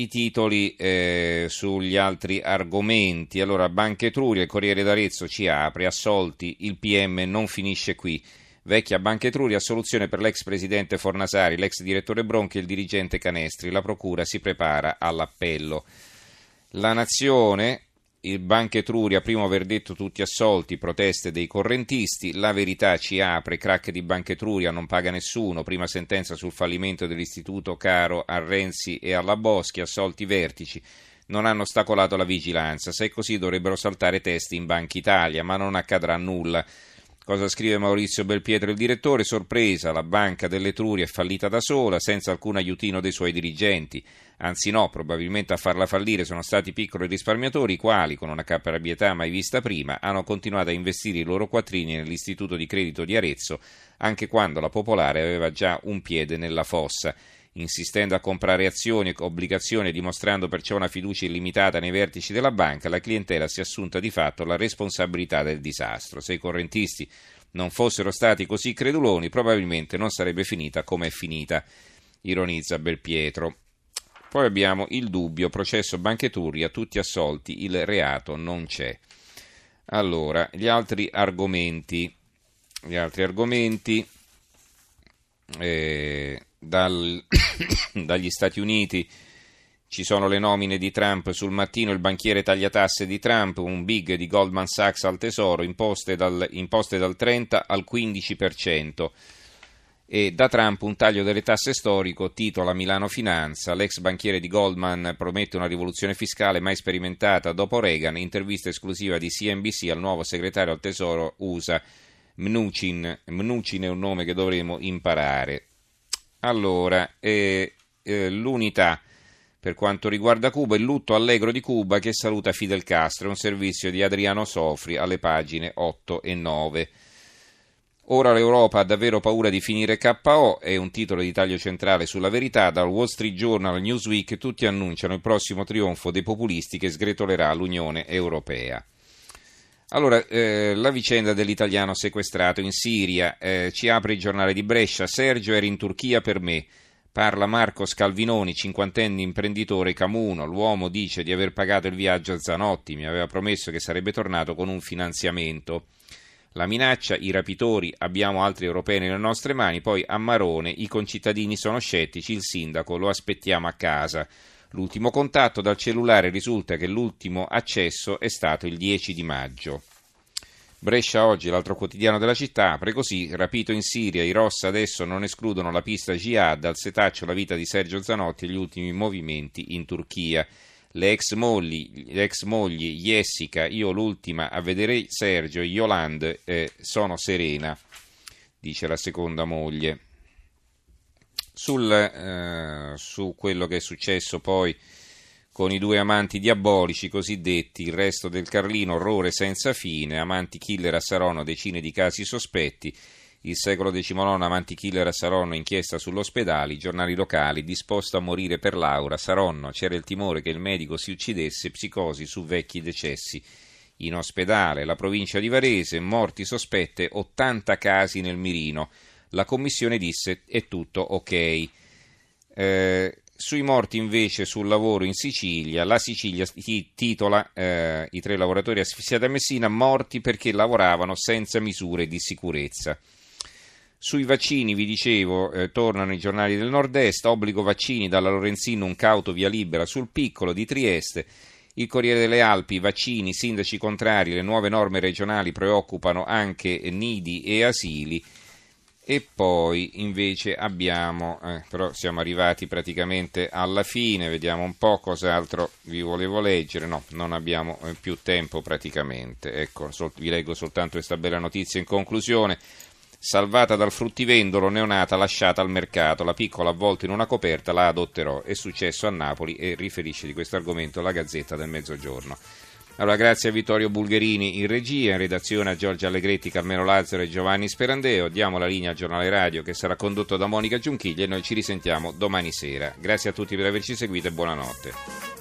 i titoli eh, sugli altri argomenti. Allora, Banca Etruria, il Corriere d'Arezzo ci apre, assolti, il PM non finisce qui. Vecchia Banca Etruria, soluzione per l'ex presidente Fornasari, l'ex direttore Bronchi e il dirigente Canestri. La procura si prepara all'appello. La Nazione, il Banca Etruria, primo aver detto tutti assolti, proteste dei correntisti, la verità ci apre, crack di Banca Etruria, non paga nessuno, prima sentenza sul fallimento dell'istituto caro a Renzi e alla Boschi, assolti vertici, non hanno ostacolato la vigilanza, se è così dovrebbero saltare testi in Banca Italia, ma non accadrà nulla. Cosa scrive Maurizio Belpietro, il direttore? Sorpresa, la banca dell'Etruria è fallita da sola, senza alcun aiutino dei suoi dirigenti. Anzi no, probabilmente a farla fallire sono stati piccoli risparmiatori, i quali, con una caparbietà mai vista prima, hanno continuato a investire i loro quattrini nell'istituto di credito di Arezzo, anche quando la Popolare aveva già un piede nella fossa insistendo a comprare azioni e obbligazioni e dimostrando perciò una fiducia illimitata nei vertici della banca, la clientela si è assunta di fatto la responsabilità del disastro. Se i correntisti non fossero stati così creduloni, probabilmente non sarebbe finita come è finita, ironizza Belpietro. Poi abbiamo il dubbio, processo Bancheturia, tutti assolti, il reato non c'è. Allora, gli altri argomenti, gli altri argomenti eh, dal, dagli Stati Uniti ci sono le nomine di Trump sul mattino, il banchiere tagliatasse di Trump, un big di Goldman Sachs al tesoro, imposte dal, imposte dal 30 al 15%. E da Trump un taglio delle tasse storico, titola Milano Finanza, l'ex banchiere di Goldman promette una rivoluzione fiscale mai sperimentata dopo Reagan, intervista esclusiva di CNBC al nuovo segretario al tesoro USA Mnuchin. Mnuchin è un nome che dovremo imparare. Allora, eh, eh, l'unità per quanto riguarda Cuba, il lutto allegro di Cuba che saluta Fidel Castro, un servizio di Adriano Sofri alle pagine 8 e 9. Ora l'Europa ha davvero paura di finire KO, è un titolo di taglio centrale sulla verità. Dal Wall Street Journal al Newsweek tutti annunciano il prossimo trionfo dei populisti che sgretolerà l'Unione Europea. Allora, eh, la vicenda dell'italiano sequestrato in Siria eh, ci apre il giornale di Brescia. Sergio era in Turchia per me. Parla Marco Scalvinoni, cinquantenne imprenditore Camuno. L'uomo dice di aver pagato il viaggio a Zanotti, mi aveva promesso che sarebbe tornato con un finanziamento. La minaccia, i rapitori, abbiamo altri europei nelle nostre mani, poi a Marone i concittadini sono scettici, il sindaco lo aspettiamo a casa. L'ultimo contatto dal cellulare risulta che l'ultimo accesso è stato il 10 di maggio. Brescia oggi, l'altro quotidiano della città, apre così, rapito in Siria, i Ross adesso non escludono la pista jihad, al setaccio la vita di Sergio Zanotti e gli ultimi movimenti in Turchia. Le ex mogli, le ex mogli Jessica, io l'ultima a vedere Sergio Yolande, eh, sono serena, dice la seconda moglie sul, eh, su quello che è successo poi con i due amanti diabolici cosiddetti, il resto del Carlino, orrore senza fine, amanti killer a Saronno, decine di casi sospetti, il secolo XIX, amanti killer a Saronno, inchiesta sull'ospedale, i giornali locali, disposto a morire per Laura, Saronno, c'era il timore che il medico si uccidesse, psicosi su vecchi decessi. In ospedale, la provincia di Varese, morti sospette, 80 casi nel mirino la commissione disse è tutto ok. Eh, sui morti invece sul lavoro in Sicilia, la Sicilia titola eh, i tre lavoratori asfissiati a Messina morti perché lavoravano senza misure di sicurezza. Sui vaccini, vi dicevo, eh, tornano i giornali del nord-est, obbligo vaccini dalla Lorenzino, un cauto via libera sul piccolo di Trieste, il Corriere delle Alpi, vaccini, sindaci contrari, le nuove norme regionali preoccupano anche nidi e asili e poi invece abbiamo, eh, però siamo arrivati praticamente alla fine, vediamo un po' cos'altro vi volevo leggere, no, non abbiamo eh, più tempo praticamente, ecco, sol- vi leggo soltanto questa bella notizia in conclusione. Salvata dal fruttivendolo neonata lasciata al mercato, la piccola avvolta in una coperta la adotterò. È successo a Napoli e riferisce di questo argomento la Gazzetta del Mezzogiorno. Allora, grazie a Vittorio Bulgherini in regia, in redazione a Giorgio Allegretti, Carmelo Lazzaro e Giovanni Sperandeo. Diamo la linea al giornale radio che sarà condotto da Monica Giunchiglia e noi ci risentiamo domani sera. Grazie a tutti per averci seguito e buonanotte.